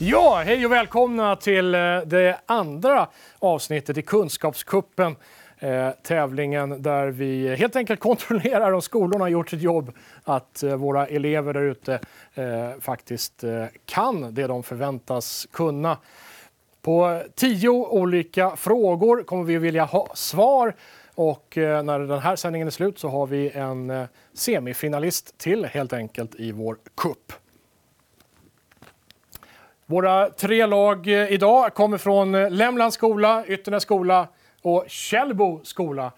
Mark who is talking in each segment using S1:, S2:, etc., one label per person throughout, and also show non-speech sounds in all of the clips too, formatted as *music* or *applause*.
S1: Ja, hej och välkomna till eh, det andra avsnittet i Kunskapskuppen. Eh, tävlingen där vi helt enkelt *laughs* kontrollerar om skolorna har gjort sitt jobb. Att eh, våra elever där ute eh, faktiskt eh, kan det de förväntas kunna. På tio olika frågor kommer vi vilja ha svar. Och eh, när den här sändningen är slut så har vi en eh, semifinalist till helt enkelt i vår kupp. Våra tre lag eh, idag kommer från eh, Lämlands skola, Ytternäs skola och Källbo skola.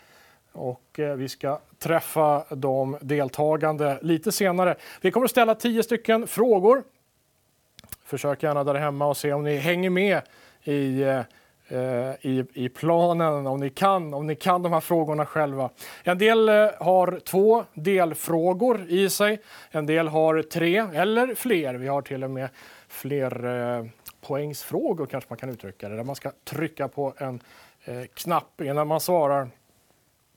S1: Och eh, vi ska träffa de deltagande lite senare. Vi kommer att ställa tio stycken frågor. Försök gärna där hemma och se om ni hänger med i, i, i planen, om ni, kan, om ni kan de här frågorna själva. En del har två delfrågor i sig, en del har tre eller fler. Vi har till och med fler eh, poängsfrågor kanske man kan uttrycka det, där man ska trycka på en eh, knapp innan man svarar.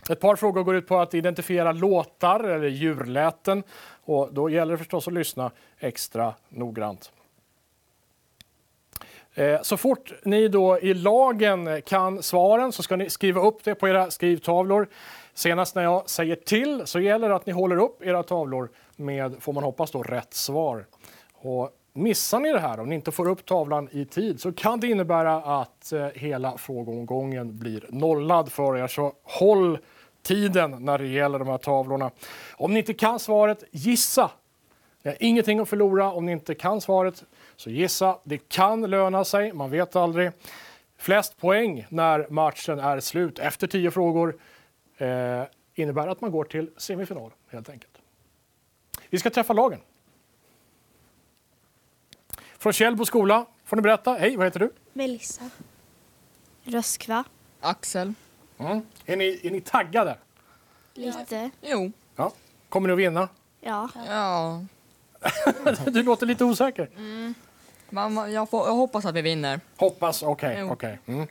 S1: Ett par frågor går ut på att identifiera låtar eller djurläten och då gäller det förstås att lyssna extra noggrant. Eh, så fort ni då i lagen kan svaren så ska ni skriva upp det på era skrivtavlor. Senast när jag säger till så gäller det att ni håller upp era tavlor med, får man hoppas, då, rätt svar. Och missar ni det här, om ni inte får upp tavlan i tid, så kan det innebära att eh, hela frågeomgången blir nollad för er. Så håll tiden när det gäller de här tavlorna. Om ni inte kan svaret, gissa. Ni har ingenting att förlora om ni inte kan svaret. Så gissa, det kan löna sig, man vet aldrig. Flest poäng när matchen är slut efter tio frågor eh, innebär att man går till semifinal helt enkelt. Vi ska träffa lagen. Från Källbo skola får ni berätta. Hej, vad heter du?
S2: Melissa. Röskva.
S3: Axel.
S1: Mm. Är, ni, är ni taggade?
S2: Lite.
S3: Jo.
S1: Ja. Kommer ni att vinna?
S2: Ja.
S3: Ja. *laughs*
S1: Du låter lite osäker.
S3: Man, man- jag, får, jag hoppas att vi vinner.
S1: Hoppas, okej.
S3: Jo.
S1: okej. Mm.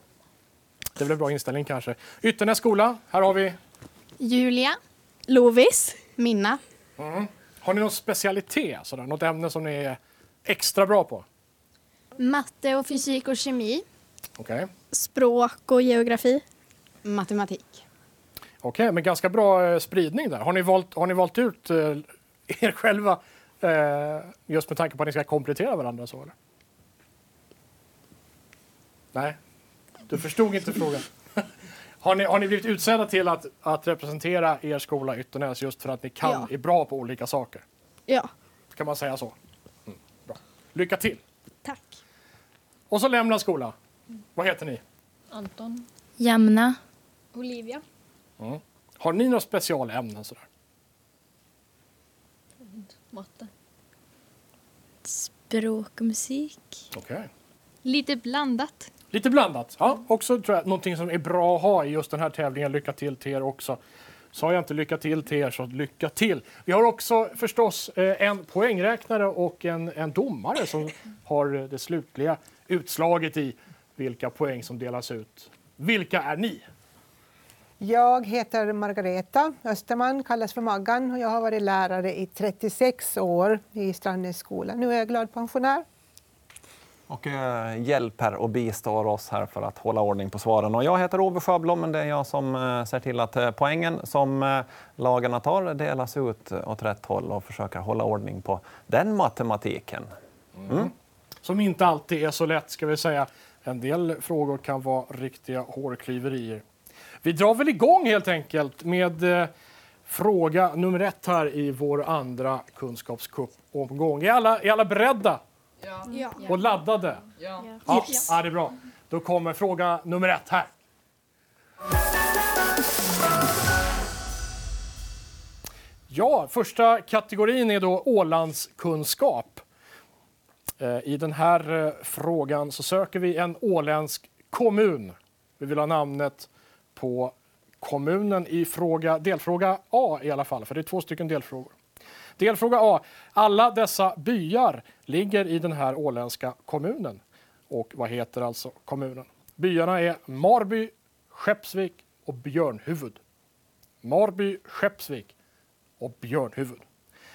S1: Det väl en bra inställning kanske. Ytternäs skola, här har vi.
S2: Julia. Lovis. Minna.
S1: Har ni någon specialitet, sådär? något ämne som ni är extra bra på?
S2: Matte och fysik och kemi.
S1: Okej,
S2: Språk och geografi.
S4: Matematik.
S1: Okej, men ganska bra eh, spridning där. Har ni valt, har ni valt ut eh, *laughs* er själva eh, just med tanke på att ni ska komplettera varandra? Så, eller? Nej, du förstod inte frågan. *laughs* Har ni, har ni blivit utsedda till att, att representera er skola Ytternäs just för att ni kan,
S2: Ja.
S1: är bra på olika saker?
S2: Ja.
S1: Kan man säga så? Mm. Lycka till!
S2: Tack.
S1: Och så lämna skola. Vad heter ni?
S3: Anton.
S2: Jamna.
S5: Olivia.
S1: Har ni några specialämnen? Sådär?
S3: Matte.
S2: Språk och musik.
S1: Okej.
S5: Lite blandat.
S1: Lite blandat. Ja, också tror jag någonting som är bra att ha i just den här tävlingen. Lycka till till er också. Sa jag inte lycka till till er så lycka till. Vi har också förstås eh, en poängräknare och en, en domare som har eh, det slutliga utslaget i vilka poäng som delas ut. Vilka är ni?
S6: Jag heter Margareta Österman, kallas för Maggan och jag har varit lärare i 36 år i Strandnässkolan. Nu är jag glad pensionär
S7: och eh, hjälper och bistår oss här för att hålla ordning på svaren. Och jag heter Ove Sjöblom, men det är jag som eh, ser till att eh, poängen som lagarna tar delas ut åt rätt håll och försöker hålla ordning på den matematiken.
S1: Som inte alltid är så lätt ska vi säga. En del frågor kan vara riktiga hårklyverier. Vi drar väl igång helt enkelt med eh, fråga nummer ett här i vår andra kunskapscup-omgång. Är alla, är alla beredda
S3: Ja.
S2: Ja.
S1: och laddade?
S3: ja.
S1: Ja, ja, det är bra. Då kommer fråga nummer ett här. Ja, första kategorin är då Ålandskunskap. Eh, I den här eh, frågan så söker vi en åländsk kommun. Vi vill ha namnet på kommunen i fråga, delfråga A i alla fall, för det är två stycken delfrågor. Delfråga A. Alla dessa byar ligger i den här åländska kommunen. Och vad heter alltså kommunen? Byarna är Marby, Skeppsvik och Björnhuvud. Marby, Skeppsvik och Björnhuvud.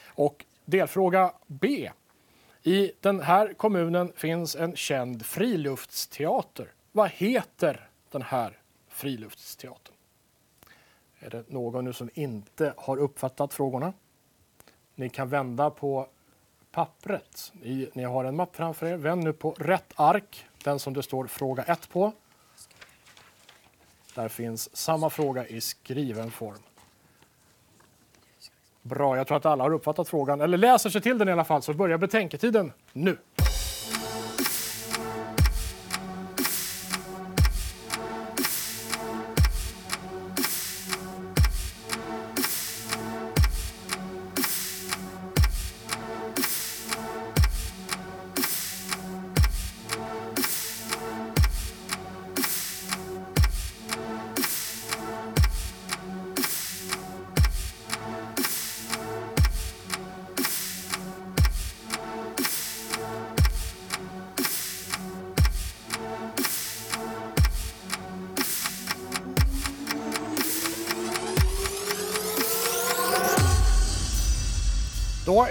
S1: Och delfråga B. I den här kommunen finns en känd friluftsteater. Vad heter den här friluftsteatern? Är det någon nu som inte har uppfattat frågorna? Ni kan vända på pappret. Ni, ni har en mapp framför er. Vänd nu på rätt ark, den som det står fråga 1 på. Där finns samma fråga i skriven form. Bra, jag tror att alla har uppfattat frågan, eller läser sig till den i alla fall, så börjar betänketiden nu.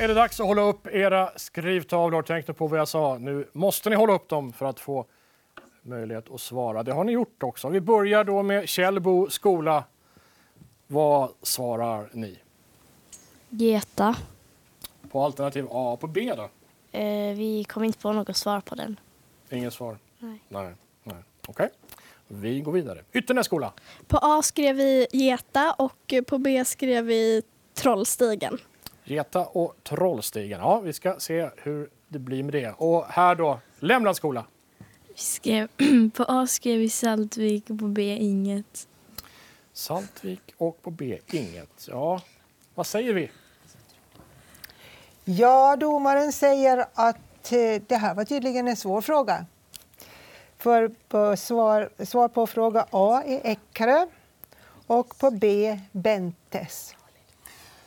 S1: Är det dags att hålla upp era skrivtavlor. Tänk nu på vad jag sa. Nu måste ni hålla upp dem för att få möjlighet att svara. Det har ni gjort också. Vi börjar då med Källbo skola. Vad svarar ni?
S2: Geta.
S1: På alternativ A. På B då?
S2: Eh, vi kom inte på något svar på den.
S1: Inget svar?
S2: Nej.
S1: Nej. Nej. Okej. Vi går vidare. Ytternäs skola.
S2: På A skrev vi Geta och på B skrev vi Trollstigen.
S1: Geta och Trollstigen. Ja, vi ska se hur det blir med det. Och här då, Lämland skola.
S8: Vi skrev, *clears throat* på A skrev vi Saltvik och på B inget.
S1: Saltvik och på B inget. Ja, vad säger vi?
S6: Ja, domaren säger att eh, det här var tydligen en svår fråga. För på svar, svar på fråga A är Eckerö och på B Bentes.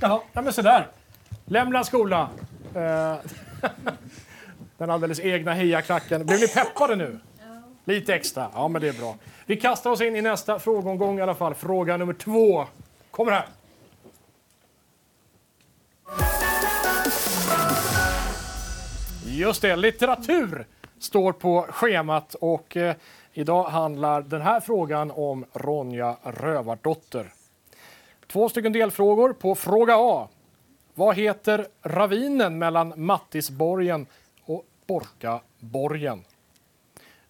S1: Jaha, ja, men så där. Lämland skola. Eh, *laughs* Den alldeles egna hejaklacken. Blir ni peppade nu? Lite extra. Ja, men det är bra. Vi kastar oss in i nästa frågeomgång i alla fall. Fråga nummer två. Kommer här. Just det, litteratur står på schemat och eh, idag handlar den här frågan om Ronja Rövardotter. Två stycken delfrågor på fråga A. Vad heter ravinen mellan Mattisborgen och Borkaborgen?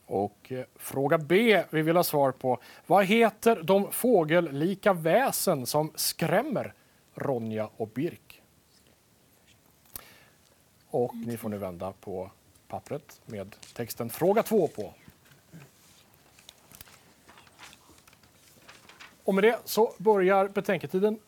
S1: Och eh, fråga B vi vill ha svar på. Vad heter de fågellika väsen som skrämmer Ronja och Birk? Och ni får nu vända på pappret med texten fråga 2 på. Och med det så börjar betänketiden.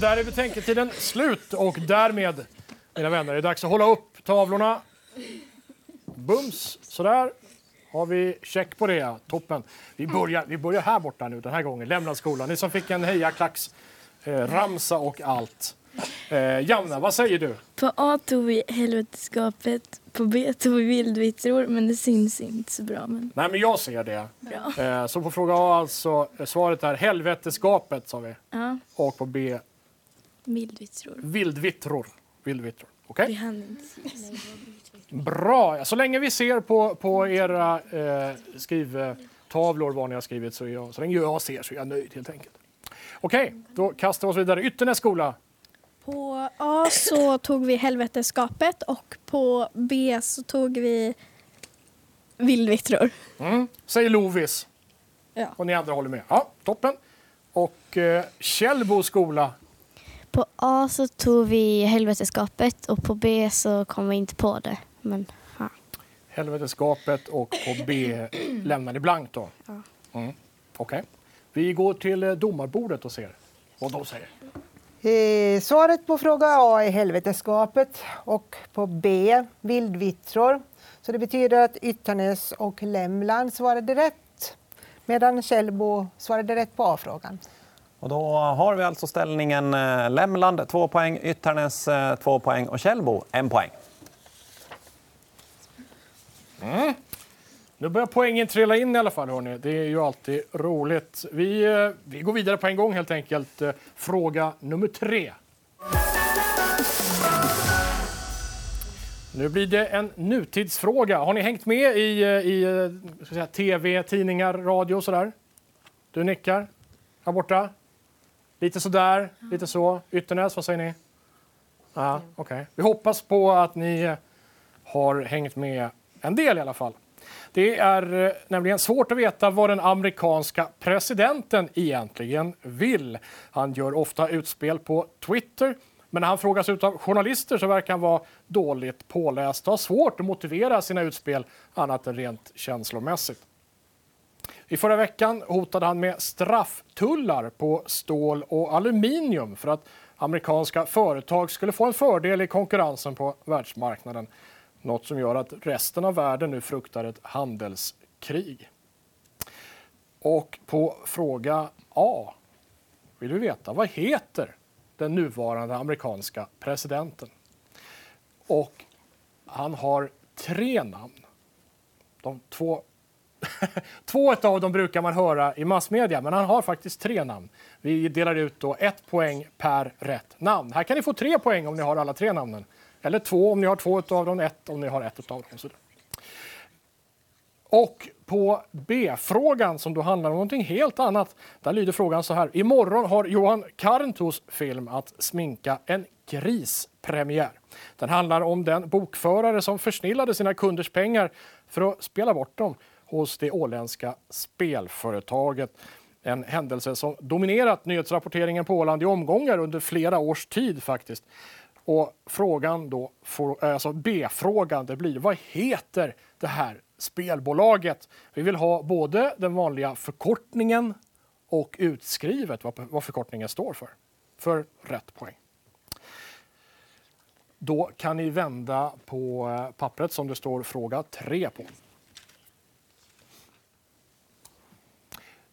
S1: Där är betänketiden slut och därmed, mina vänner, är det dags att hålla upp tavlorna. Bums, sådär. Har vi check på det? Toppen. Vi börjar, vi börjar här borta nu den här gången. Lämnad skolan. Ni som fick en hejaklacks eh, ramsa och allt. Eh, Janna, vad säger du?
S8: På A tog vi helveteskapet, på B tog vi vildvittror men det syns inte så bra. Men
S1: Nej, men jag ser det.
S8: bra.
S1: Eh, så på fråga A alltså, svaret är helveteskapet sa vi.
S8: Ja,
S1: Och på B
S8: vildvittror.
S1: vildvittror. Vildvittror. Okej? Bra! Så länge vi ser på, på era eh, skrivtavlor vad ni har skrivit så, är jag, så länge jag ser så är jag nöjd helt enkelt. Okej, då kastar vi oss vidare. Ytternäs skola.
S2: På A så tog vi helveteskapet och på B så tog vi vildvittror.
S1: Mm. Säger Lovis.
S2: Ja.
S1: Och ni andra håller med. Ja, toppen. Och eh, Källbo skola.
S9: På A så tog vi helveteskapet och på B så kom vi inte på det. Men ja.
S1: Helveteskapet och på B *clears throat* lämnar ni blankt då. Mm. Okej. Vi går till eh, domarbordet och ser vad de säger.
S6: Eh, svaret på fråga A är helveteskapet och på B vildvittror. Så det betyder att Ytternäs och Lämland svarade rätt medan Källbo svarade rätt på A-frågan.
S7: Och då har vi alltså ställningen eh, Lämland 2 poäng, Ytternäs eh, 2 poäng och Källbo 1 poäng. Mm.
S1: Nu börjar poängen trilla in i alla fall. Hörrni. Det är ju alltid roligt. Vi, eh, vi går vidare på en gång helt enkelt. Fråga nummer tre. Nu blir det en nutidsfråga. Har ni hängt med i, i ska säga, tv, tidningar, radio och sådär? Du nickar. Här borta. Lite sådär, lite så. Ytternäs, vad säger ni? Ja, okej. Vi hoppas på att ni har hängt med en del i alla fall. Det är eh, nämligen svårt att veta vad den amerikanska presidenten egentligen vill. Han gör ofta utspel på Twitter, men när han frågas ut av journalister så verkar han vara dåligt påläst och har svårt att motivera sina utspel annat än rent känslomässigt. I förra veckan hotade han med strafftullar på stål och aluminium för att amerikanska företag skulle få en fördel i konkurrensen på världsmarknaden. Något som gör att resten av världen nu fruktar ett handelskrig. Och på fråga A vill vi veta vad heter den nuvarande amerikanska presidenten? Och han har tre namn. De två, *laughs* två av dem brukar man höra i massmedia, men han har faktiskt tre namn. Vi delar ut då ett poäng per rätt namn. Här kan ni få tre poäng om ni har alla tre namnen. Eller två om ni har två av dem, ett om ni har ett av dem. och på B-frågan som då handlar om någonting helt annat, där lyder frågan så här. Imorgon har Johan Karntos film Att sminka en gris premiär. Den handlar om den bokförare som försnillade sina kunders pengar för att spela bort dem hos det åländska spelföretaget. En händelse som dominerat nyhetsrapporteringen på Åland i omgångar under flera års tid faktiskt. Och frågan då, eh, alltså B-frågan, det blir vad heter det här spelbolaget? Vi vill ha både den vanliga förkortningen och utskrivet vad, förkortningen står för. För rätt poäng. Då kan ni vända på eh, pappret som det står fråga 3 på.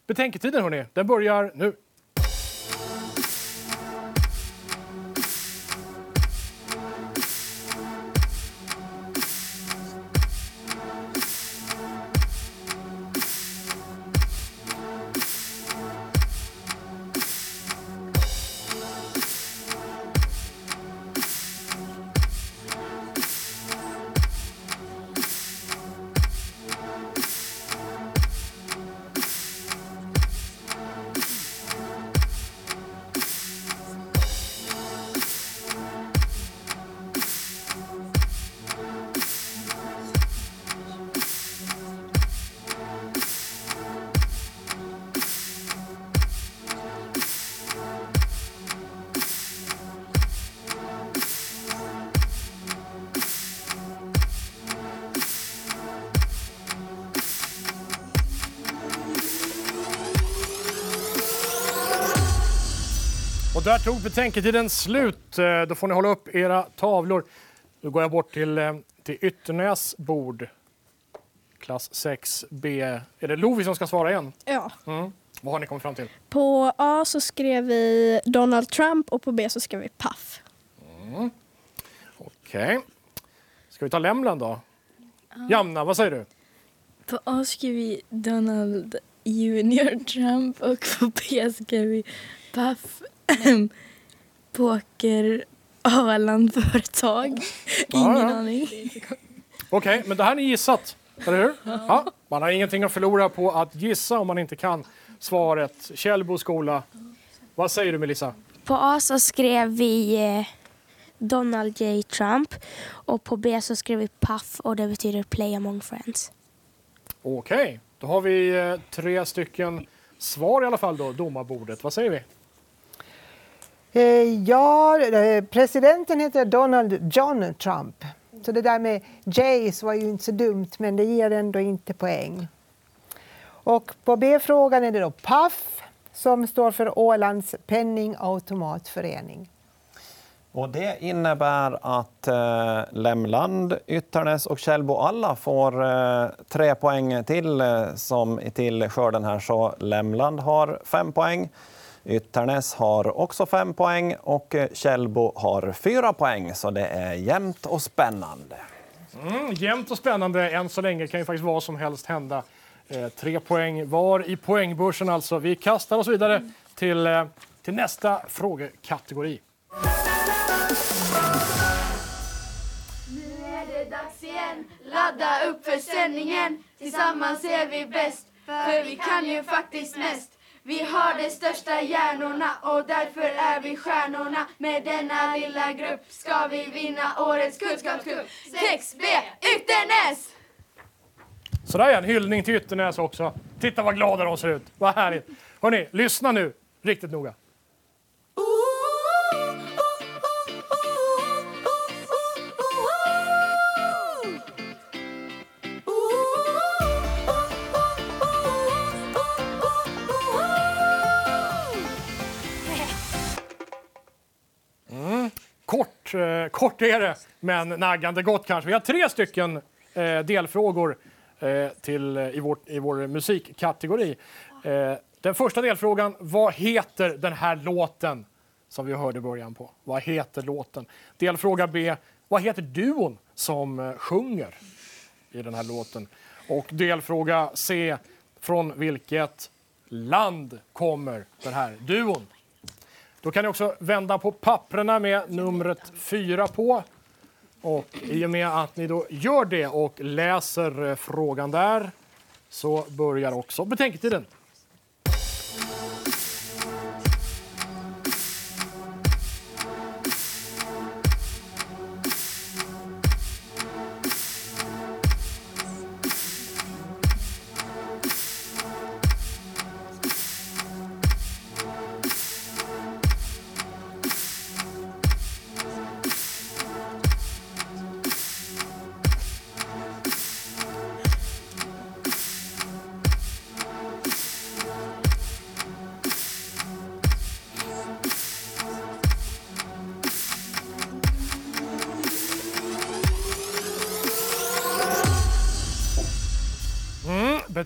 S1: Betänketiden hörni, den börjar nu. Där tog betänketiden slut. Eh, Då får ni hålla upp era tavlor. Nu går jag bort till, eh, till Ytternäs bord. Klass 6B. Är det Lovi som ska svara igen?
S2: Ja.
S1: Mm. Vad har ni kommit fram till?
S2: På A så skrev vi Donald Trump och på B så skrev vi Puff.
S1: Okej. Ska vi ta Lämland då? Jamna, vad säger du?
S8: På A skrev vi Donald Junior Trump och på B skrev vi Puff *laughs* Poker Arlandföretag. Ingen
S1: Ja,
S8: aning.
S1: Okej, men det här ni gissat, eller hur? Ja. Man har ingenting att förlora på att gissa om man inte kan svaret. Källbo skola. Vad säger du Melissa?
S9: På A så skrev vi eh, Donald J Trump och på B så skrev vi Puff och det betyder Play among friends.
S1: Okej, då har vi eh, tre stycken svar i alla fall då, domarbordet. Vad säger vi?
S6: Eh, ja, eh, presidenten heter Donald John Trump. Så det där med Jays var ju inte så dumt, men det ger ändå inte poäng. Och på B-frågan är det då PAF som står för Ålands penningautomatförening.
S7: Och det innebär att eh, Lämland, Ytternäs och Källbo alla får eh, tre poäng till eh, som till skörden här. Så Lämland har fem poäng, Ytternäs har också fem poäng och Källbo har fyra poäng. Så det är jämnt och spännande.
S1: Mm, jämnt och spännande än så länge. kan ju faktiskt vad som helst hända. Eh, tre poäng var i poängbörsen alltså. Vi kastar oss vidare till, eh, till nästa frågekategori.
S10: Nu är det dags igen, ladda upp för sändningen. Tillsammans är vi bäst, för vi kan ju faktiskt mest. Vi har de största hjärnorna och därför är vi stjärnorna. Med denna lilla grupp ska vi vinna årets kunskapscup. 6B Ytternäs!
S1: Sådär ja, en hyllning till Ytternäs också. Titta vad glada de ser ut. Vad härligt. Hörni, lyssna nu riktigt noga. Kort, är det, men naggande gott kanske. Vi har tre stycken eh, delfrågor eh, till, eh, i, vårt, i vår musikkategori. Eh, den första delfrågan, vad heter den här låten som vi hörde början på? Vad heter låten? Delfråga B, vad heter duon som eh, sjunger i den här låten? Och delfråga C, från vilket land kommer den här duon? Då kan ni också vända på papprena med numret 4 på. Och I och med att ni då gör det och läser eh, frågan där så börjar också betänketiden.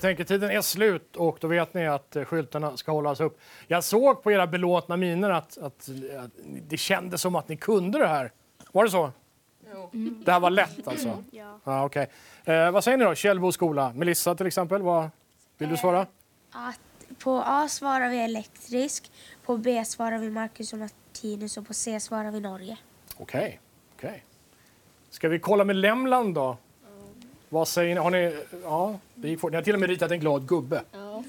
S1: Betänketiden är slut och då vet ni att eh, skyltarna ska hållas upp. Jag såg på era belåtna miner att, att, att det kändes som att ni kunde det här. Var det så? Det här var lätt alltså?
S9: Ja.
S1: Ja, okej. eh, vad säger ni då? Källbo skola. Melissa till exempel, vad vill du svara?
S9: Att på A svarar vi elektrisk, på B svarar vi Marcus och Martinus och på C svarar vi Norge.
S1: Okej. okej. Ska vi kolla med Lämland då? Vad säger ni? Har ni, ja, det gick fort. ni har till och med ritat en glad gubbe. Ja.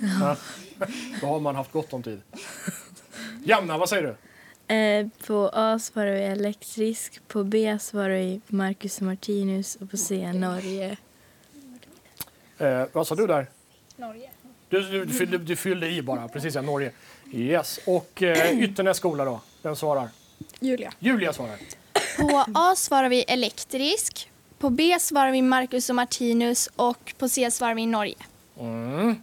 S1: Då har man haft gott om tid. Janna, vad säger du?
S8: Eh, på A svarar vi elektrisk, på B svarar vi Marcus och Martinus och på C Norge.
S1: Eh, vad sa du där?
S5: Norge.
S1: Du, du, du, fyllde, du fyllde i bara, precis ja, Norge. Yes. Och eh, Ytternäs skola då? Den svarar?
S2: Julia.
S1: Julia svarar.
S5: På A svarar vi elektrisk. På B svarar vi Marcus och Martinus och på C svarar vi Norge.
S1: Mm.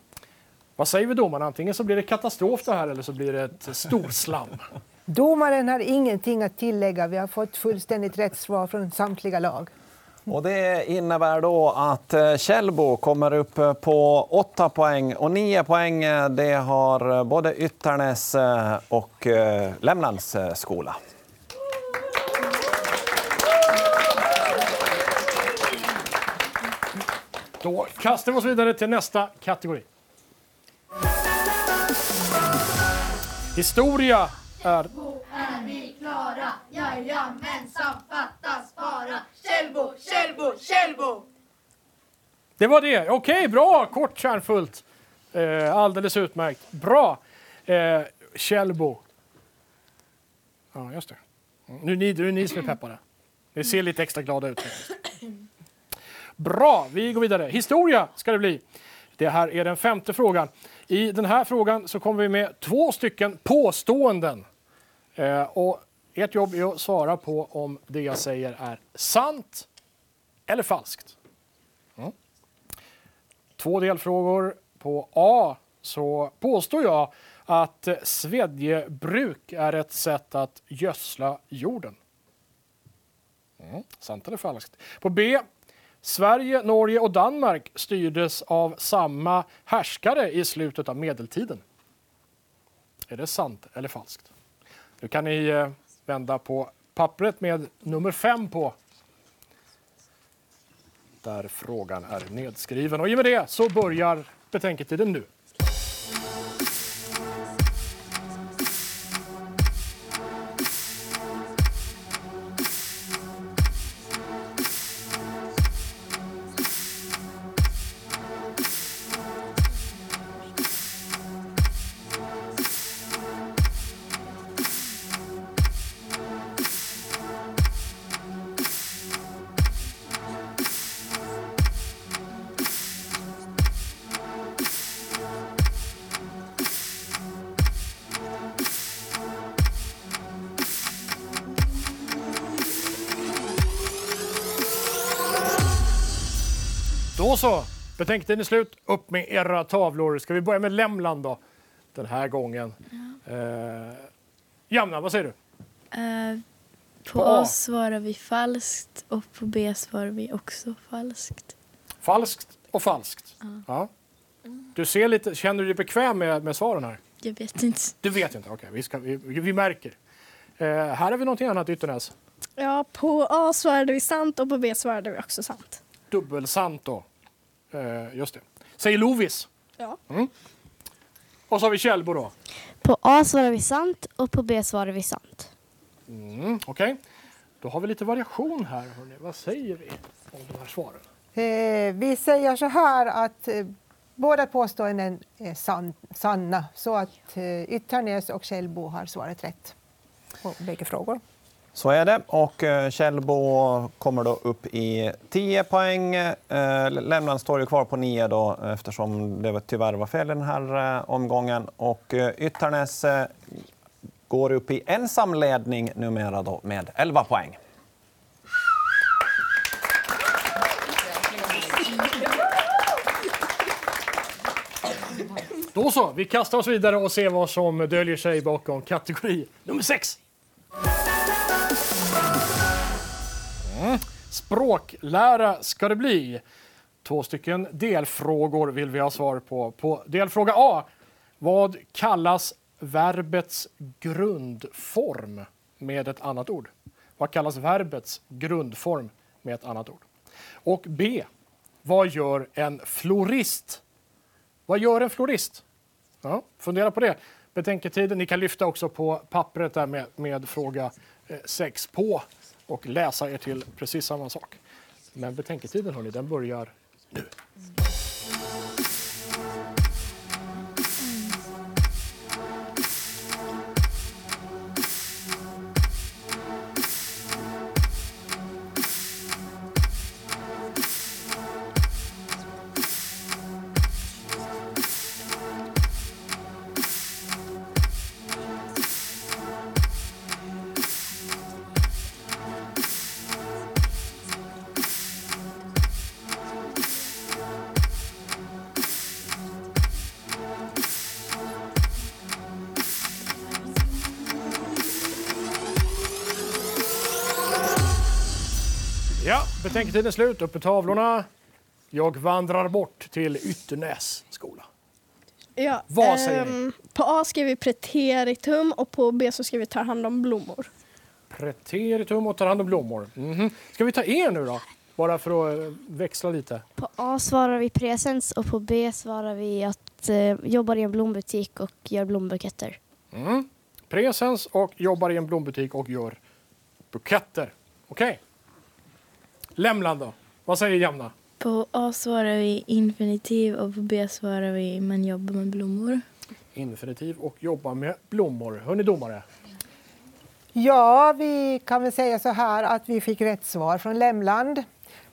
S1: Vad säger vi domarna? Antingen så blir det katastrof det här eller så blir det ett storslam. *laughs*
S6: Domaren har ingenting att tillägga. Vi har fått fullständigt rätt svar från samtliga lag.
S7: Och det innebär då att eh, Källbo kommer upp eh, på 8 poäng och 9 poäng eh, det har både Ytternäs och Lämlands skola.
S1: Då kastar vi oss vidare till nästa kategori. Historia är...
S10: klara. Jajamensan, fattas bara. Källbo, Källbo, Källbo!
S1: Det var det. Okej, bra! Kort, kärnfullt. Eh, alldeles utmärkt. Bra! Eh, Källbo. Ja, just det. Nu är ni, är ni som är peppade. Ni ser lite extra glada ut. faktiskt. *clears throat* Bra, vi går vidare. Historia ska det bli. Det här är den femte frågan. I den här frågan så kommer vi med två stycken påståenden. Eh, och ert jobb är att svara på om det jag säger är sant eller falskt. Mm. Två delfrågor. På A så påstår jag att svedjebruk är ett sätt att gödsla jorden. Mm. Sant eller falskt? På B. Sverige, Norge och Danmark styrdes av samma härskare i slutet av medeltiden. Är det sant eller falskt? Nu kan ni eh, vända på pappret med nummer fem på. Där frågan är nedskriven. Och i och med det så börjar betänketiden nu. Betänketiden är slut. Upp med era tavlor. Ska vi börja med Lämland då? Den här gången. Eh, Jamna, vad säger du?
S8: Eh, på
S1: På A.
S8: Svarar vi falskt och på B svarar vi också falskt.
S1: Falskt och falskt. Ja. Du ser lite, känner du dig bekväm med, med svaren här?
S8: Jag vet inte.
S1: Du vet inte? Okej, vi, ska, vi, vi märker. Eh, här har vi någonting annat, Ytternäs.
S2: Ja, på A svarade vi sant och på B svarade vi också sant.
S1: Dubbelsant då. Eh, just det. Säger Lovis.
S2: Ja.
S1: Mm. Och så har vi Källbo då.
S9: På A svarar vi sant och på B svarar vi sant.
S1: Mm, Okej. Då har vi lite variation här. Hörrni. Vad säger vi om de här svaren?
S6: Eh, vi säger så här att eh, båda påståenden är san, sanna så att eh, Ytternäs och Källbo har svarat rätt på bägge frågor.
S7: Så är det. Och eh, Kjellbo kommer då upp i 10 poäng. Eh, Lämland står ju kvar på 9 då, eftersom det tyvärr var fel i den här eh, omgången. Och eh, Ytternäs går upp i ensam ledning numera då med 11 poäng.
S1: Då så, vi kastar oss vidare och ser vad som döljer sig bakom kategori nummer 6. Mm. Språklära ska det bli. Två stycken delfrågor vill vi ha svar på. På delfråga A. Vad kallas verbets grundform med ett annat ord? Vad kallas verbets grundform med ett annat ord? Och B. Vad gör en florist? Vad gör en florist? Ja, fundera på det. Betänketiden. Ni kan lyfta också på pappret där med, med fråga Eh, sex på och läsa er till precis samma sak. Men betänketiden hörni, den börjar nu. Betänketiden är slut. Upp med tavlorna. Jag vandrar bort till Ytternäs skola.
S2: Ja,
S1: Vad säger
S2: ehm, På A skrev vi preteritum och på B så skrev vi ta hand om blommor.
S1: Preteritum och tar hand om blommor. Mhm. Ska vi ta er nu då? Bara för att eh, växla lite.
S9: På A svarar vi presens och på B svarar vi att eh, jobbar i en blombutik och gör blombuketter.
S1: Mm. presens och jobbar i en blombutik och gör buketter. Okej. Lämland då? Vad säger Jämna?
S8: På A svarar vi infinitiv och på B svarar vi man jobbar med blommor.
S1: Infinitiv och jobbar med blommor. Hör ni domare?
S6: Ja, vi kan väl säga så här att vi fick rätt svar från Lämland.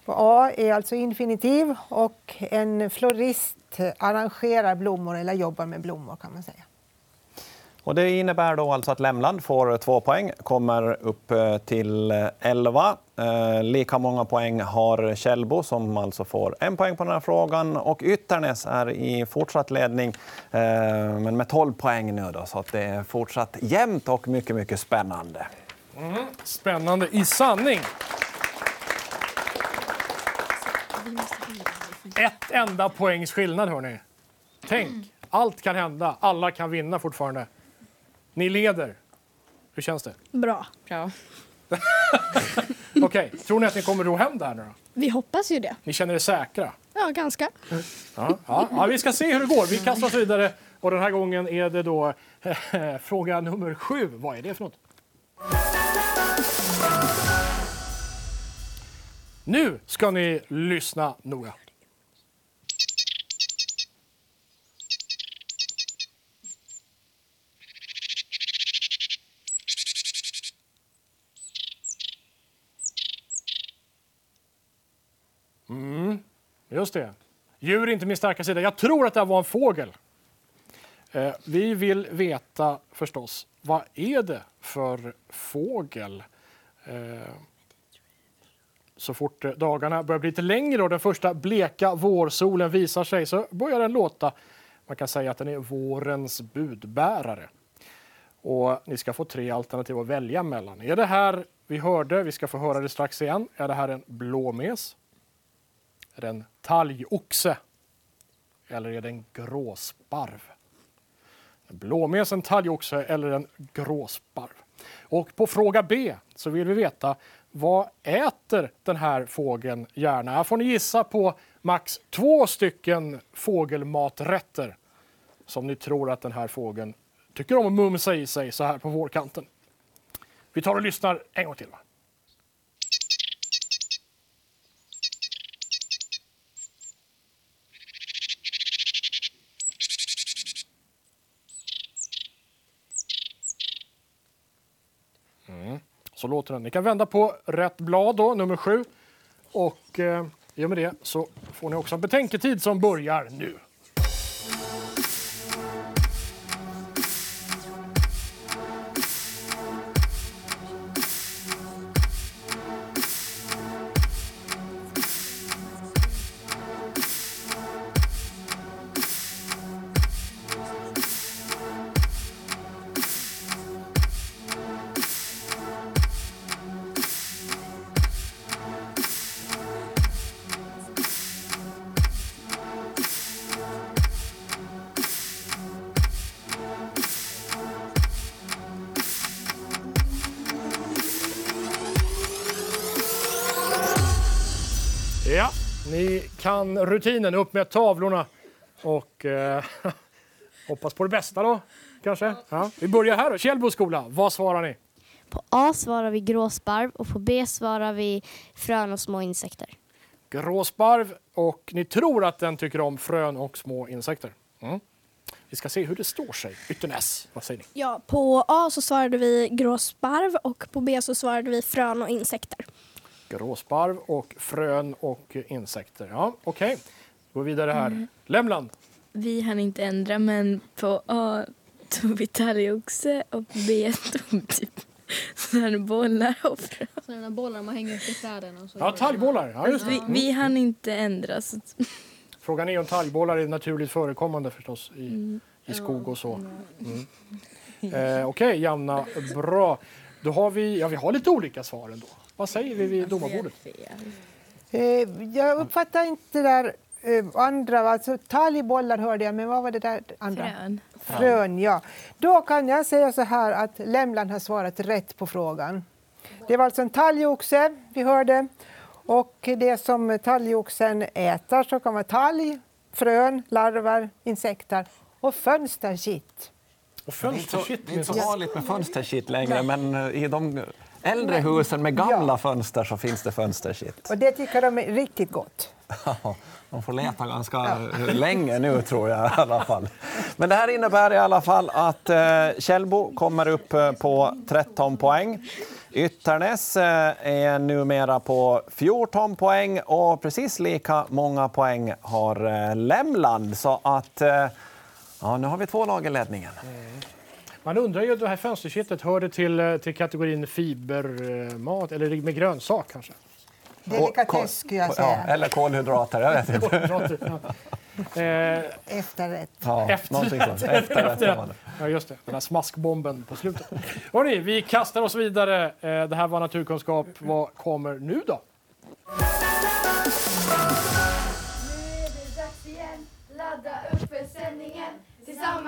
S6: På A är alltså infinitiv och en florist arrangerar blommor eller jobbar med blommor kan man säga.
S7: Och det innebär då alltså att Lämland får två poäng, kommer upp eh, till eh, elva. 11. Eh, lika många poäng har Källbo som alltså får en poäng på den här frågan. Och Ytternäs är i fortsatt ledning, eh, men med 12 poäng nu. Då, så att det är fortsatt jämnt och mycket, mycket spännande.
S1: Mm. Spännande i sanning. Ett enda poängs skillnad, hörni. Tänk, allt kan hända. Alla kan vinna fortfarande. Ni leder. Hur känns det?
S2: Bra.
S3: Bra. *laughs*
S1: Okej, tror ni att ni kommer ro hem det här nu då?
S2: Vi hoppas ju det.
S1: Ni känner er säkra?
S2: Ja, ganska.
S1: Ja, ja, ja, vi ska se hur det går. Vi kastar oss vidare. Och den här gången är det då *laughs* fråga nummer sju. Vad är det för något? Nu ska ni lyssna noga. Mm, just det. Djur är inte min starka sida. Jag tror att det här var en fågel. Eh, vi vill veta förstås, vad är det för fågel? Eh, så fort eh, dagarna börjar bli lite längre och den första bleka vårsolen visar sig så börjar den låta, man kan säga att den är vårens budbärare. Och ni ska få tre alternativ att välja mellan. Är det här vi hörde, vi ska få höra det strax igen, är det här en blåmes? Är det en talgoxe? Eller är det en gråsparv? En blåmes, en talgoxe eller en gråsparv? Och på fråga B så vill vi veta vad äter den här fågeln gärna? Här får ni gissa på max två stycken fågelmaträtter som ni tror att den här fågeln tycker om att mumsa i sig så här på vårkanten. Vi tar och lyssnar en gång till. Va? Mm. Så låter den. Ni kan vända på rätt blad då, nummer sju. Och eh, i och med det så får ni också en betänketid som börjar nu. Ni kan rutinen. Upp med tavlorna och eh, *laughs* hoppas på det bästa då, kanske. Ja. Vi börjar här då. Källbo skola, vad svarar ni?
S9: På A svarar vi gråsparv och på B svarar vi frön och små insekter.
S1: Gråsparv och ni tror att den tycker om frön och små insekter. Mm. Vi ska se hur det står sig. Ytternäs, vad säger ni?
S2: Ja, på A så svarade vi gråsparv och på B så svarade vi frön och insekter.
S1: Gråsparv och frön och insekter. Ja, okej. Gå vidare här. Lämland.
S8: Vi hann inte ändra men på A tog vi talgoxe och B tog typ sådana bollar och frön.
S3: Sådana bollar man hänger upp i träden. Och så
S1: Ja, talgbollar. Ja, just.
S8: Vi, vi hann inte ändra så
S1: Frågan är om talgbollar är naturligt förekommande förstås i, i skog och så. Mm. Eh, Okej, Janna. Bra. Då har vi, ja, vi har lite olika svar ändå. Vad säger vi vid domarbordet?
S6: Eh, jag uppfattar inte det där eh, andra, alltså talgbollar hörde jag, men vad var det där andra?
S8: frön.
S6: Frön, ja. Då kan jag säga så här att Lämland har svarat rätt på frågan. Det var alltså en talgoxe vi hörde. Och det som talgoxen äter så kan vara talg, frön, larver, insekter och fönsterkitt.
S1: Och fönsterkitt
S7: det är inte så vanligt med fönsterkitt längre, men eh, i de äldre husen med gamla fönster så finns det fönsterkitt.
S6: Och det tycker de är riktigt gott.
S7: De får leta ganska länge nu, tror jag. i alla fall. Men det här innebär i alla fall att eh, Källbo kommer upp eh, på 13 poäng. Ytternäs eh, är numera på 14 poäng och precis lika många poäng har eh, Lämland. Så att, eh, ja, nu har vi två lag i ledningen.
S1: Man undrar ju, det här fönsterkittet, hör det till, eh, till kategorin fibermat eller med grönsak kanske?
S6: Delikatess skulle jag
S7: Ja,
S6: säga.
S7: eller kolhydrater, jag vet inte.
S1: Eh,
S6: Efterrätt.
S7: Ja,
S1: Efter-
S7: någonting sånt. *laughs* Efterrätt man det.
S1: Ja, just det. Den här smaskbomben på slutet. Hörrni, vi kastar oss vidare. Eh, Det här var naturkunskap. Vad kommer nu då?
S10: Nu är det dags igen, ladda upp.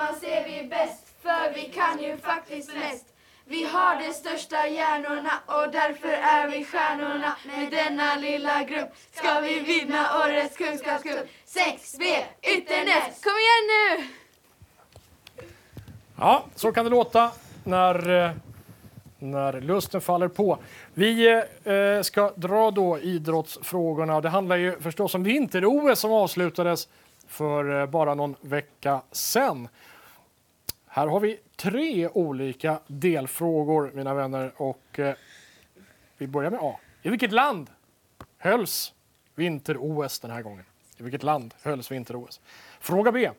S10: Tillsammans är vi bäst, för vi kan ju faktiskt mest. Vi har de största hjärnorna och därför är vi stjärnorna. Med denna lilla grupp ska vi vinna årets kunskapscup. 6B Ytternäs, kom igen nu!
S1: Ja, så kan det låta när, eh, när lusten faller på. Vi eh, ska dra då idrottsfrågorna. Det handlar ju förstås om vinter-OS som avslutades för eh, bara någon vecka sedan. Här har vi tre olika delfrågor, mina vänner. Och eh, vi börjar med A. I vilket land hölls vinter-OS den här gången? I vilket land hölls vinter-OS? Fråga B.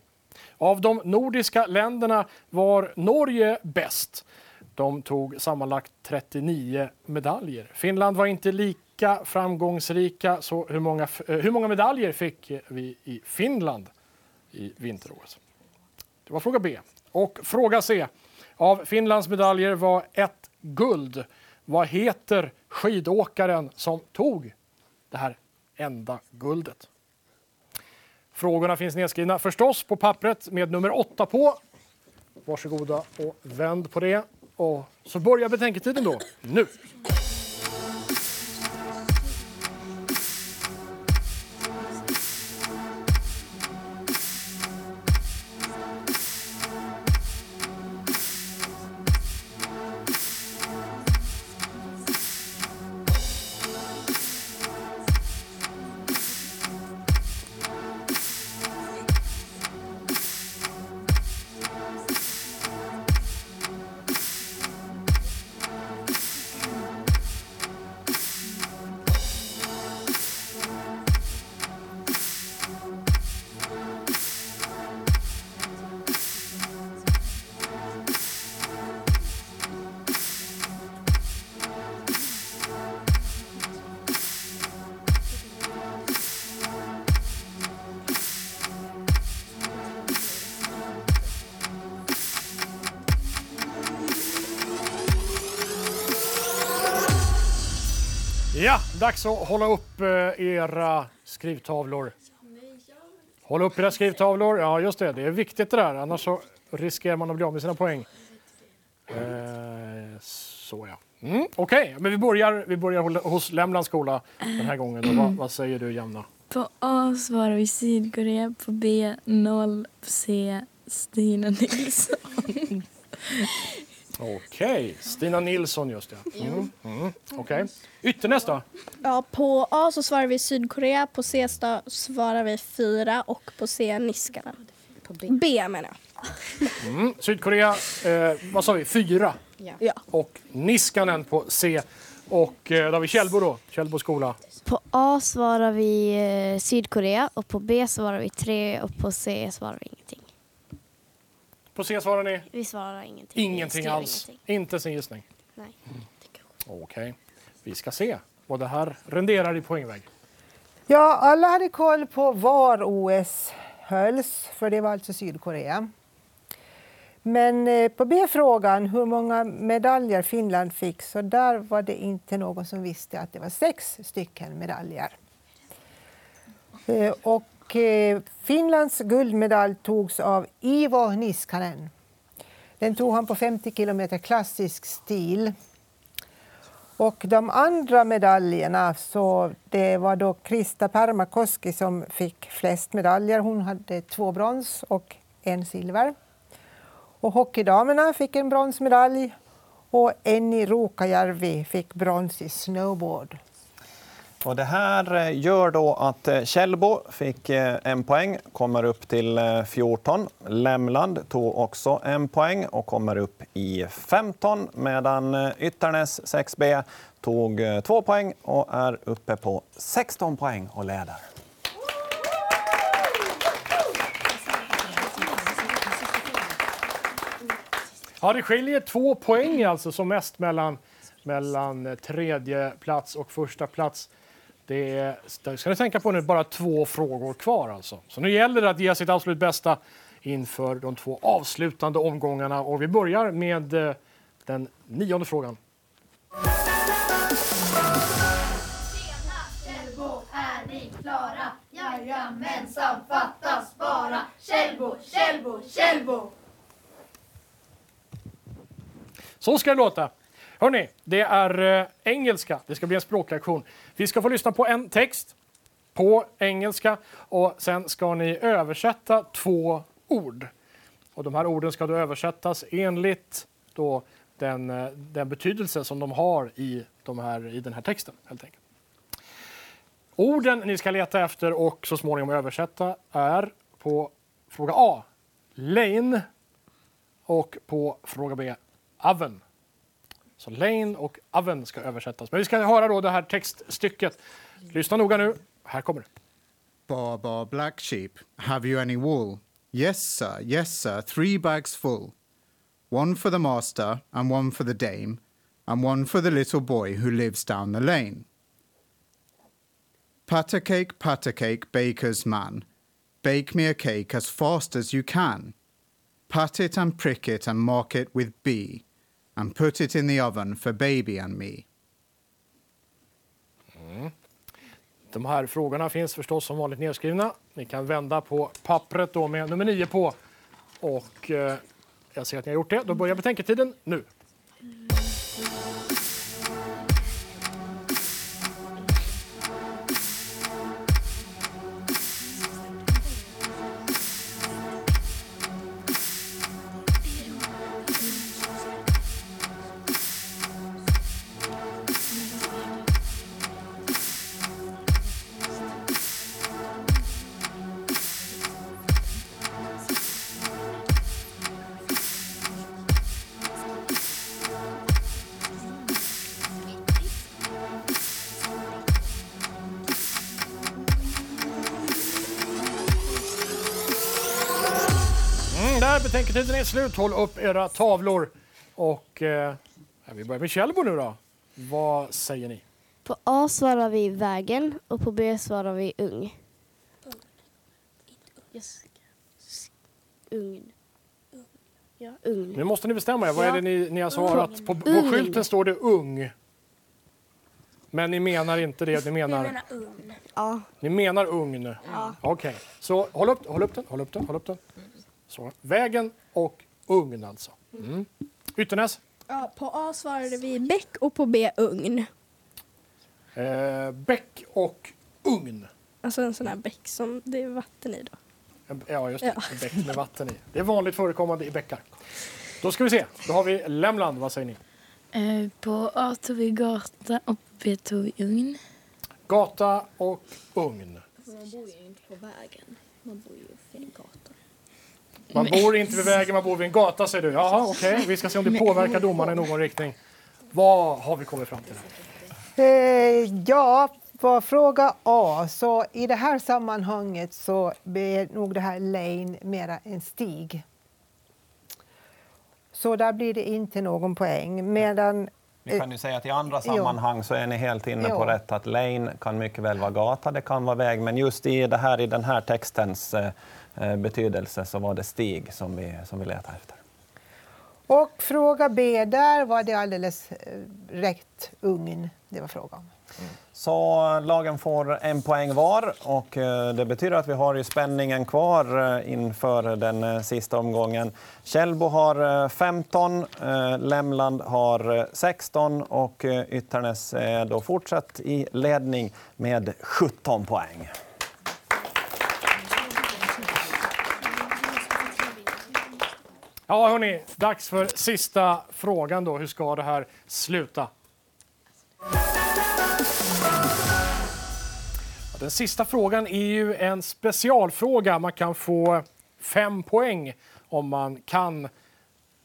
S1: Av de nordiska länderna var Norge bäst. De tog sammanlagt 39 medaljer. Finland var inte lika framgångsrika, så hur många, eh, hur många medaljer fick vi i Finland i vinter-OS? Det var fråga B. Och fråga C. Av Finlands medaljer var ett guld. Vad heter skidåkaren som tog det här enda guldet? Frågorna finns nedskrivna förstås på pappret med nummer åtta på. Varsågoda och vänd på det. Och så börjar betänketiden då, nu. Dags att hålla upp eh, era skrivtavlor. Håll upp era skrivtavlor. Ja, just det. Det är viktigt det där. Annars så riskerar man att bli av med sina poäng. Eh, så ja. Mm, Okej, men vi börjar, vi börjar hos- Lämlands skola den här gången. Vad, vad säger du, Jämna?
S8: På A svarar vi Sydkorea, på B noll, på C Stina Nilsson.
S1: Okej, Stina Nilsson just det. Mm, mm, Okej. Ytternäs då?
S2: Ja, på A så svarar vi Sydkorea, på C sta- svarar vi fyra och på C Niskanen. På B. B menar jag. *laughs*
S1: Mm, Sydkorea, eh, vad sa vi, fyra.
S2: Ja.
S1: Och Niskanen på C. Och eh, då har vi Källbo då, Källbo skola.
S9: På A svarar vi eh, Sydkorea och på B svarar vi tre och på C svarar vi ingenting.
S1: På C svarar ni?
S9: Vi svarar ingenting.
S1: Ingenting alls.
S9: ingenting.
S1: Inte sin gissning.
S9: Nej.
S1: Okej. Vi ska se vad det här renderar i poängväg.
S6: Ja, alla hade koll på var OS hölls, för det var alltså Sydkorea. Men eh, på B-frågan, hur många medaljer Finland fick, så där var det inte någon som visste att det var sex stycken medaljer. Eh, Och och eh, Finlands guldmedalj togs av Ivo Niskanen. Den tog han på 50 kilometer klassisk stil. Och de andra medaljerna, så det var då Krista Pärmäkoski som fick flest medaljer. Hon hade två brons och en silver. Och hockeydamerna fick en bronsmedalj och Enni Ruukajärvi fick brons i snowboard.
S7: Och det här eh, gör då att eh, Kjellbo Källbo fick eh, en poäng, kommer upp till 14. Lämland tog också en poäng och kommer upp i 15 medan Ytternäs 6B tog två poäng och är uppe på 16 poäng och leder.
S1: Ja, det skiljer två poäng alltså som mest mellan, mellan tredje plats och första plats. Det, är, ska ni tänka på nu, bara två frågor kvar alltså. Så nu gäller det att ge sitt absolut bästa inför de två avslutande omgångarna. Och vi börjar med eh, den nionde frågan.
S10: Jajamensan, fattas bara Källbo, Källbo, Källbo!
S1: Så ska det låta. Hörni, det är eh, engelska. Det ska bli en språklektion. Vi ska få lyssna på en text på engelska och sen ska ni översätta två ord. Och de här orden ska då översättas enligt då den, eh, den betydelse som de har i, de här, i den här texten. helt enkelt. Orden ni ska leta efter och så småningom översätta är på fråga A, lane och på fråga B, oven. Så lane och oven ska översättas. Men vi ska höra då det här textstycket. Lyssna noga nu. Här kommer det.
S11: Bar, bar, black sheep, have you any wool? Yes, sir, yes, sir, three bags full. One for the master, and one for the dame, and one for the little boy who lives down the lane. Patter cake, patter cake, baker's man. Bake me a cake as fast as you can. Pat it and prick it and mark it with B and put it in the oven for baby and me.
S1: Mm. De här frågorna finns förstås som vanligt nedskrivna. Ni kan vända på pappret då med nummer 9 på. Och eh, jag ser att ni har gjort det. Då börjar betänketiden nu. Betänketiden är slut. Håll upp era tavlor. Och eh, vi börjar med Kjellbo nu då. Vad säger ni?
S9: På A svarar vi vägen och på B svarar vi ung. Yes. Ugn. Ja, ugn.
S1: Nu måste ni bestämma er. Vad är det ni, ni har svarat? På, på skylten står det ung. Men ni menar inte det? Ni menar,
S9: menar ugn. Ja.
S1: Ni menar ugn? Ja. Okej, okay. så håll upp, håll upp den, håll upp den, håll upp den. Så, vägen och ugn alltså. Mm. Ytternäs?
S2: Ja, på A svarade vi bäck och på B ugn.
S1: Eh, bäck och ugn.
S2: Alltså en sån här bäck som det är vatten i då.
S1: Ja, just det. Ja. En bäck med vatten i. Det är vanligt förekommande i bäckar. Då ska vi se. Då har vi Lämland. Vad säger ni?
S8: Eh, på A tog vi gata och på B tog vi ugn.
S1: Gata och ugn.
S3: Man bor ju inte på vägen. Man bor ju vid gatan.
S1: Man bor inte vid vägen, man bor vid en gata säger du. Jaha, okej. Okay. Vi ska se om det påverkar domarna i någon riktning. Vad har vi kommit fram till?
S6: Eh, ja, på fråga A, så i det här sammanhanget så blir nog det här lane mera en stig. Så där blir det inte någon poäng. Medan
S7: vi kan ju säga att i andra sammanhang så är ni helt inne på rätt att lane kan mycket väl vara gata, det kan vara väg, men just i, det här, i den här textens eh, Eh, betydelse så var det stig som vi, som vi letade efter.
S6: Och fråga B, där var det alldeles eh, rätt ugn det var fråga om.
S7: Mm. Så lagen får en poäng var och eh, det betyder att vi har ju spänningen kvar inför den sista omgången. Källbo har 15, Lämland har 16 och Ytternäs är då fortsatt i ledning med 17 poäng.
S1: Ja, hörni, dags för sista frågan då. Hur ska det här sluta? Den sista frågan är ju en specialfråga. Man kan få fem poäng om man kan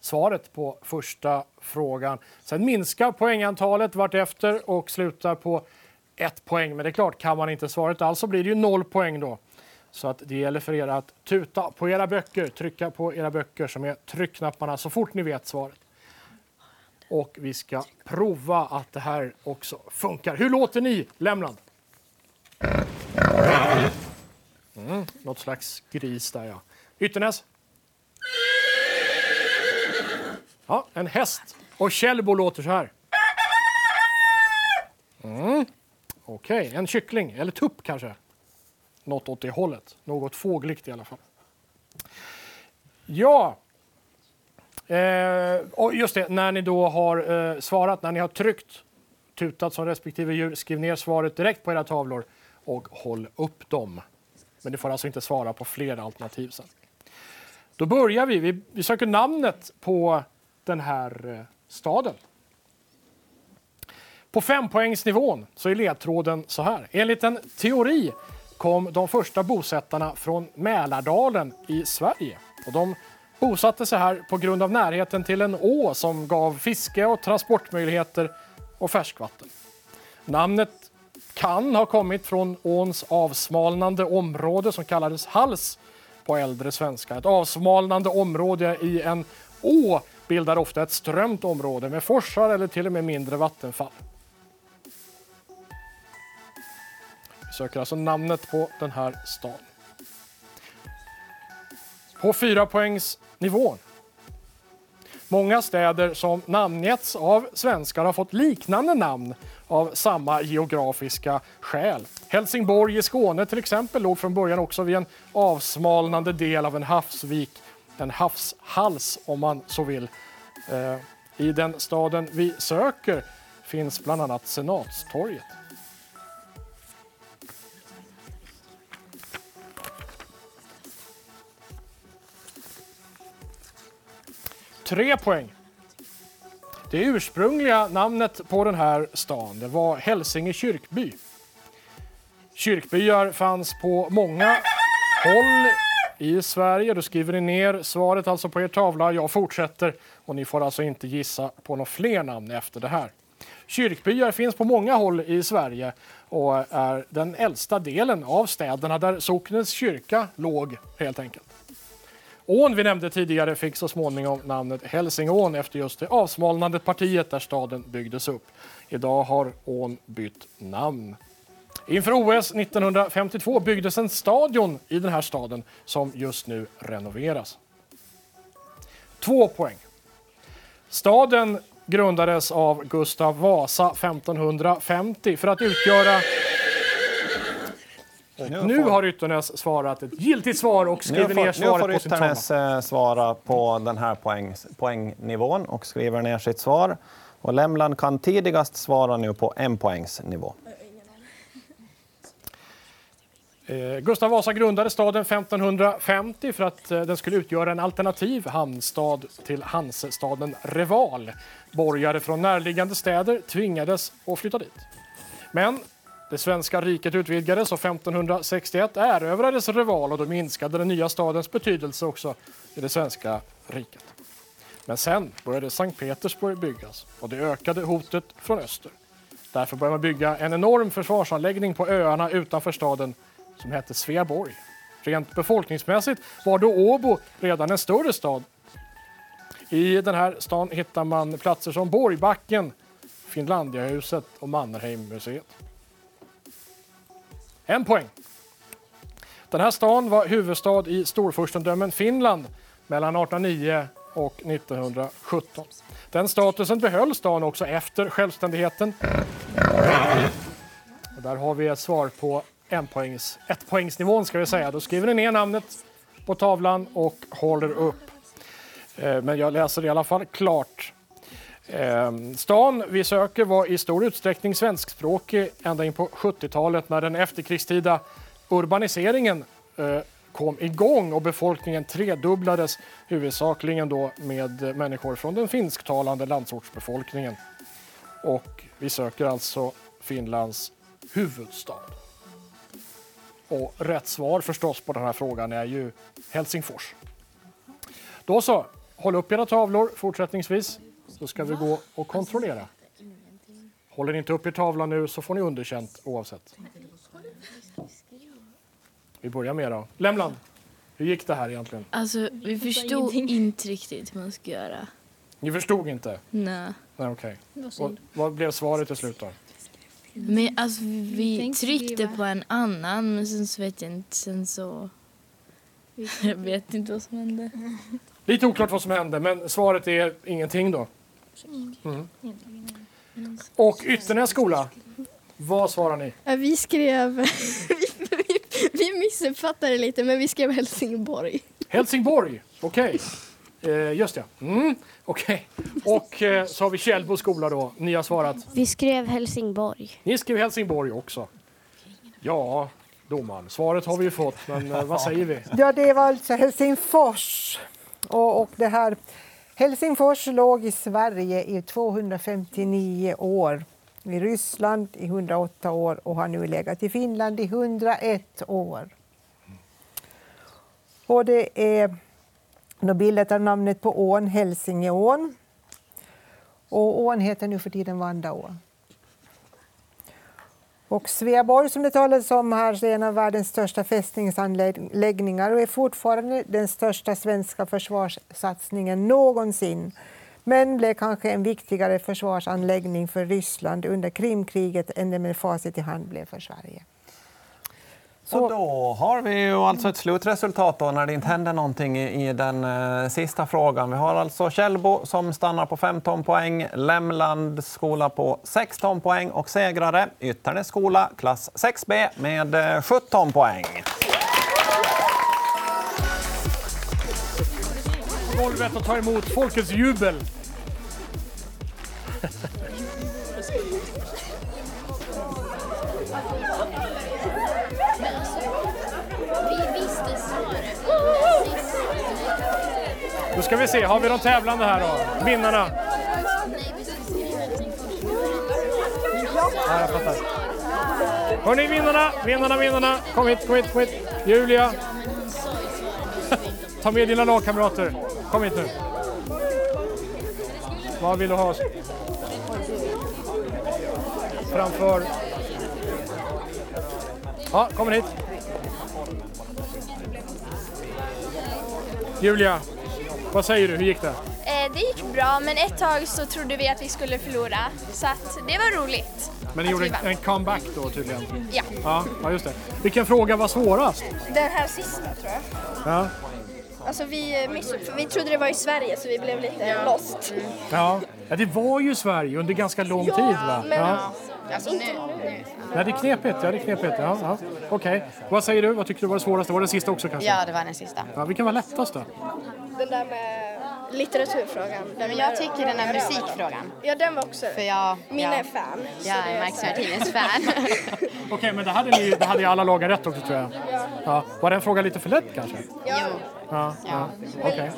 S1: svaret på första frågan. Sen minskar poängantalet vartefter och slutar på ett poäng. Men det är klart, kan man inte svaret alls så blir det ju noll poäng då. Så att det gäller för er att tuta på era böcker, trycka på era böcker som är tryckknapparna så fort ni vet svaret. Och vi ska prova att det här också funkar. Hur låter ni, Lämland? Mm, något slags gris där, ja. Ytternäs? Ja, en häst. Och Kjellbo låter så här. Mm. Okej, okay. en kyckling, eller tupp kanske. Något åt det hållet. Något fågligt i alla fall. Ja, eh, och just det, när ni då har eh, svarat, när ni har tryckt, tutat som respektive djur, skriv ner svaret direkt på era tavlor och håll upp dem. Men ni får alltså inte svara på fler alternativ sen. Då börjar vi. Vi, vi söker namnet på den här eh, staden. På fempoängsnivån så är ledtråden så här. Enligt en teori kom de första bosättarna från Mälardalen i Sverige. Och de bosatte sig här på grund av närheten till en å som gav fiske och transportmöjligheter och färskvatten. Namnet kan ha kommit från åns avsmalnande område som kallades hals på äldre svenska. Ett avsmalnande område i en å bildar ofta ett strömt område med forsar eller till och med mindre vattenfall. Söker alltså namnet på den här staden. På fyra poängs nivån. Många städer som namngetts av svenskar har fått liknande namn av samma geografiska skäl. Helsingborg i Skåne till exempel låg från början också vid en avsmalnande del av en havsvik, en havshals om man så vill. Eh, I den staden vi söker finns bland annat Senatstorget. Tre poäng. Det ursprungliga namnet på den här stan det var Hälsinge kyrkby. Kyrkbyar fanns på många håll i Sverige. Då skriver ni ner svaret alltså på er tavla. Jag fortsätter och ni får alltså inte gissa på några fler namn efter det här. Kyrkbyar finns på många håll i Sverige och är den äldsta delen av städerna där socknens kyrka låg helt enkelt. Ån vi nämnde tidigare fick så småningom namnet Hälsingån efter just det avsmalnande partiet där staden byggdes upp. Idag har ån bytt namn. Inför OS 1952 byggdes en stadion i den här staden som just nu renoveras. Två poäng. Staden grundades av Gustav Vasa 1550 för att utgöra och nu har Ytternäs svarat ett giltigt svar och skriver ner svaret
S7: på sin
S1: tavla.
S7: Nu får Ytternäs eh, svara på den här poäng, poängnivån och skriver ner sitt svar. Och Lämland kan tidigast svara nu på en poängsnivå.
S1: Eh, Gustav Vasa grundade staden 1550 för att eh, den skulle utgöra en alternativ hamnstad till Hansestaden Reval. Borgare från närliggande städer tvingades att flytta dit. Men det svenska riket utvidgades och 1561 erövrades Reval och då minskade den nya stadens betydelse också i det svenska riket. Men sen började Sankt Petersburg byggas och det ökade hotet från öster. Därför började man bygga en enorm försvarsanläggning på öarna utanför staden som hette Sveaborg. Rent befolkningsmässigt var då Åbo redan en större stad. I den här stan hittar man platser som Borgbacken, Finlandiahuset och Mannerheimmuseet. En poäng. Den här stan var huvudstad i Storfurstendömen Finland mellan 1809 och 1917. Den statusen behöll stan också efter självständigheten. Och där har vi ett svar på en poängs, ett poängsnivån ska vi säga. Då skriver ni ner namnet på tavlan och håller upp. Eh, men jag läser i alla fall klart. Eh, stan vi söker var i stor utsträckning svenskspråkig ända in på 70-talet när den efterkrigstida urbaniseringen eh, kom igång och befolkningen tredubblades huvudsakligen då med människor från den finsktalande landsortsbefolkningen. Och vi söker alltså Finlands huvudstad. Och rätt svar förstås på den här frågan är ju Helsingfors. Då så, håll upp era tavlor fortsättningsvis så ska vi gå och kontrollera. Håller ni inte upp er tavla nu så får ni underkänt oavsett. Vi börjar med då. Lämland, hur gick det här egentligen?
S8: Alltså, vi förstod inte riktigt vad man ska göra.
S1: Ni förstod inte?
S8: Nej.
S1: Nej, okej. Och
S8: synd.
S1: vad blev svaret till slut då?
S8: Men alltså, vi tryckte på en annan, men sen så vet jag inte, sen så... *laughs* Jag vet inte vad som hände.
S1: Lite oklart vad som hände, men svaret är ingenting då. Mm. Och Ytternäs skola, vad svarar ni?
S2: Vi skrev... *laughs* vi, vi, vi missuppfattade lite, men vi skrev Helsingborg.
S1: Helsingborg, okej. Eh, just det. Mm, okej. Och eh, så har vi Källbo skola då. Ni har svarat.
S9: Vi skrev Helsingborg.
S1: Ni skrev Helsingborg också. Ja, domaren. Svaret har vi ju fått, men eh, vad säger vi?
S6: Ja, det var alltså Helsingfors. Och, och det här, Helsingfors låg i Sverige i 259 år, i Ryssland i 108 år och har nu legat i Finland i 101 år. Och det är då bildat av namnet på ån Hälsingeån. Och ån heter nu för tiden Vandaå. Och Sveaborg som det talades om här är en av världens största fästningsanläggningar och är fortfarande den största svenska försvarssatsningen någonsin. Men blev kanske en viktigare försvarsanläggning för Ryssland under Krimkriget än det med facit i hand blev för Sverige.
S7: Och då har vi ju alltså ett slutresultat då när det inte händer någonting i, den eh, sista frågan. Vi har alltså Källbo som stannar på 15 poäng, Lämland skola på 16 poäng och segrare Ytternäs skola klass 6B med eh, 17 poäng.
S1: Golvet och ta emot folkets jubel. Ska vi se, har vi de tävlande här då? Vinnarna? Ja, jag fattar. Hörni, vinnarna, vinnarna, vinnarna. Kom hit, kom hit, kom hit. Julia. *laughs* Ta med dina lagkamrater. Kom hit nu. Vad vill du ha? Framför. Ja, kommer hit. Julia, vad säger du? Hur gick det?
S5: Eh, det gick bra, men ett tag så trodde vi att vi skulle förlora. Så att det var roligt.
S1: Men ni gjorde en, comeback då tydligen?
S5: Ja.
S1: Ja, ja, just det. Vilken fråga var svårast?
S2: Den här sista tror jag.
S1: Ja,
S2: Alltså vi missuppfattade. Vi trodde det var i Sverige så vi blev lite lost.
S1: ja. ja det var ju Sverige under ganska lång
S2: Ja,
S1: tid va?
S2: men-
S1: Ja.
S4: Alltså nu, nu.
S1: Ja, det är knepigt. Ja, det är knepigt. Ja, ja. Okej. Vad säger du? Vad tycker du var det svåraste? Var det sista också kanske?
S4: Ja, det var den sista.
S1: Ja, vilken var lättast då?
S2: Den där med litteraturfrågan. Den
S4: Men jag tycker den
S2: Rövardotter.
S4: musikfrågan.
S2: Ja, den var också...
S4: För jag...
S2: Mina
S4: ja.
S2: är fan.
S4: Jag är Max Martinez fan. *laughs*
S1: Okej, men det hade, ni, det hade ju alla lagen rätt också tror jag. Ja. Var den frågan lite för lätt kanske?
S2: Ja,
S1: Ja. ja. Okej.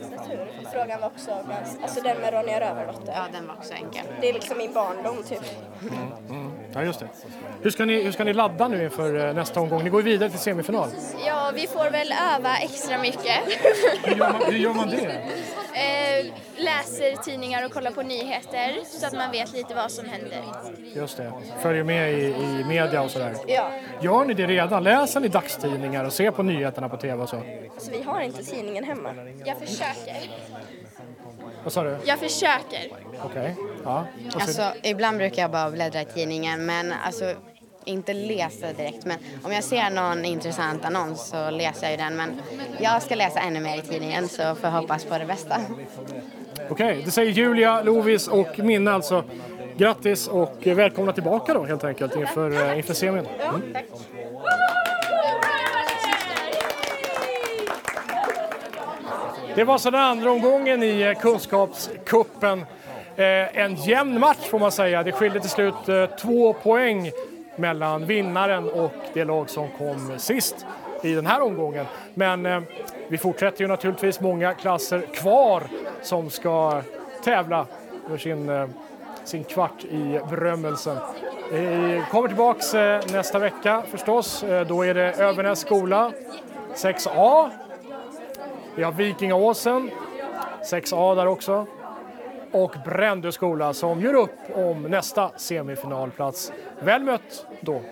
S2: litteraturfrågan var också ganska... Alltså den med Ronja Rövardotter.
S4: Ja, den var också enkel.
S2: Det är liksom min barndom typ.
S1: Mm. Ja, just det. Hur ska, ni, hur ska ni ladda nu inför eh, nästa omgång? Ni går vidare till semifinal.
S5: Ja, vi får väl öva extra mycket.
S1: Hur gör man, hur gör man det? *laughs*
S5: eh, läser tidningar och kollar på nyheter så att man vet lite vad som händer.
S1: Just det. Följer med i, i media och sådär.
S2: Ja,
S1: Gör ni det redan? Läser ni dagstidningar och ser på nyheterna på tv och så?
S2: så vi har inte tidningen hemma.
S5: Jag försöker.
S1: Vad sa du?
S5: Jag försöker.
S1: Okej. Ja. Vad säger
S4: Alltså, ibland brukar jag bara bläddra i tidningen, men alltså inte läsa direkt. Men om jag ser någon intressant annons så läser jag ju den. Men jag ska läsa ännu mer i tidningen så får jag hoppas på det bästa.
S1: Okej, det säger Julia, Lovis och Minna alltså. Grattis och välkomna tillbaka då helt enkelt inför, eh, inför semin. Mm. Det var så den andra omgången i eh, Kunskapskuppen. Eh, en jämn match får man säga. Det skilde till slut två poäng mellan vinnaren och det lag som kom sist. i den här omgången. Men eh, vi fortsätter ju naturligtvis många klasser kvar som ska tävla för sin, eh, sin kvart i berömmelsen. Vi kommer tillbaks eh, nästa vecka förstås. Eh, Då är det Övernäs skola 6A. Vi har Vikingaåsen 6A där också. Och Brändö skola som gör upp om nästa semifinalplats. Väl mött då!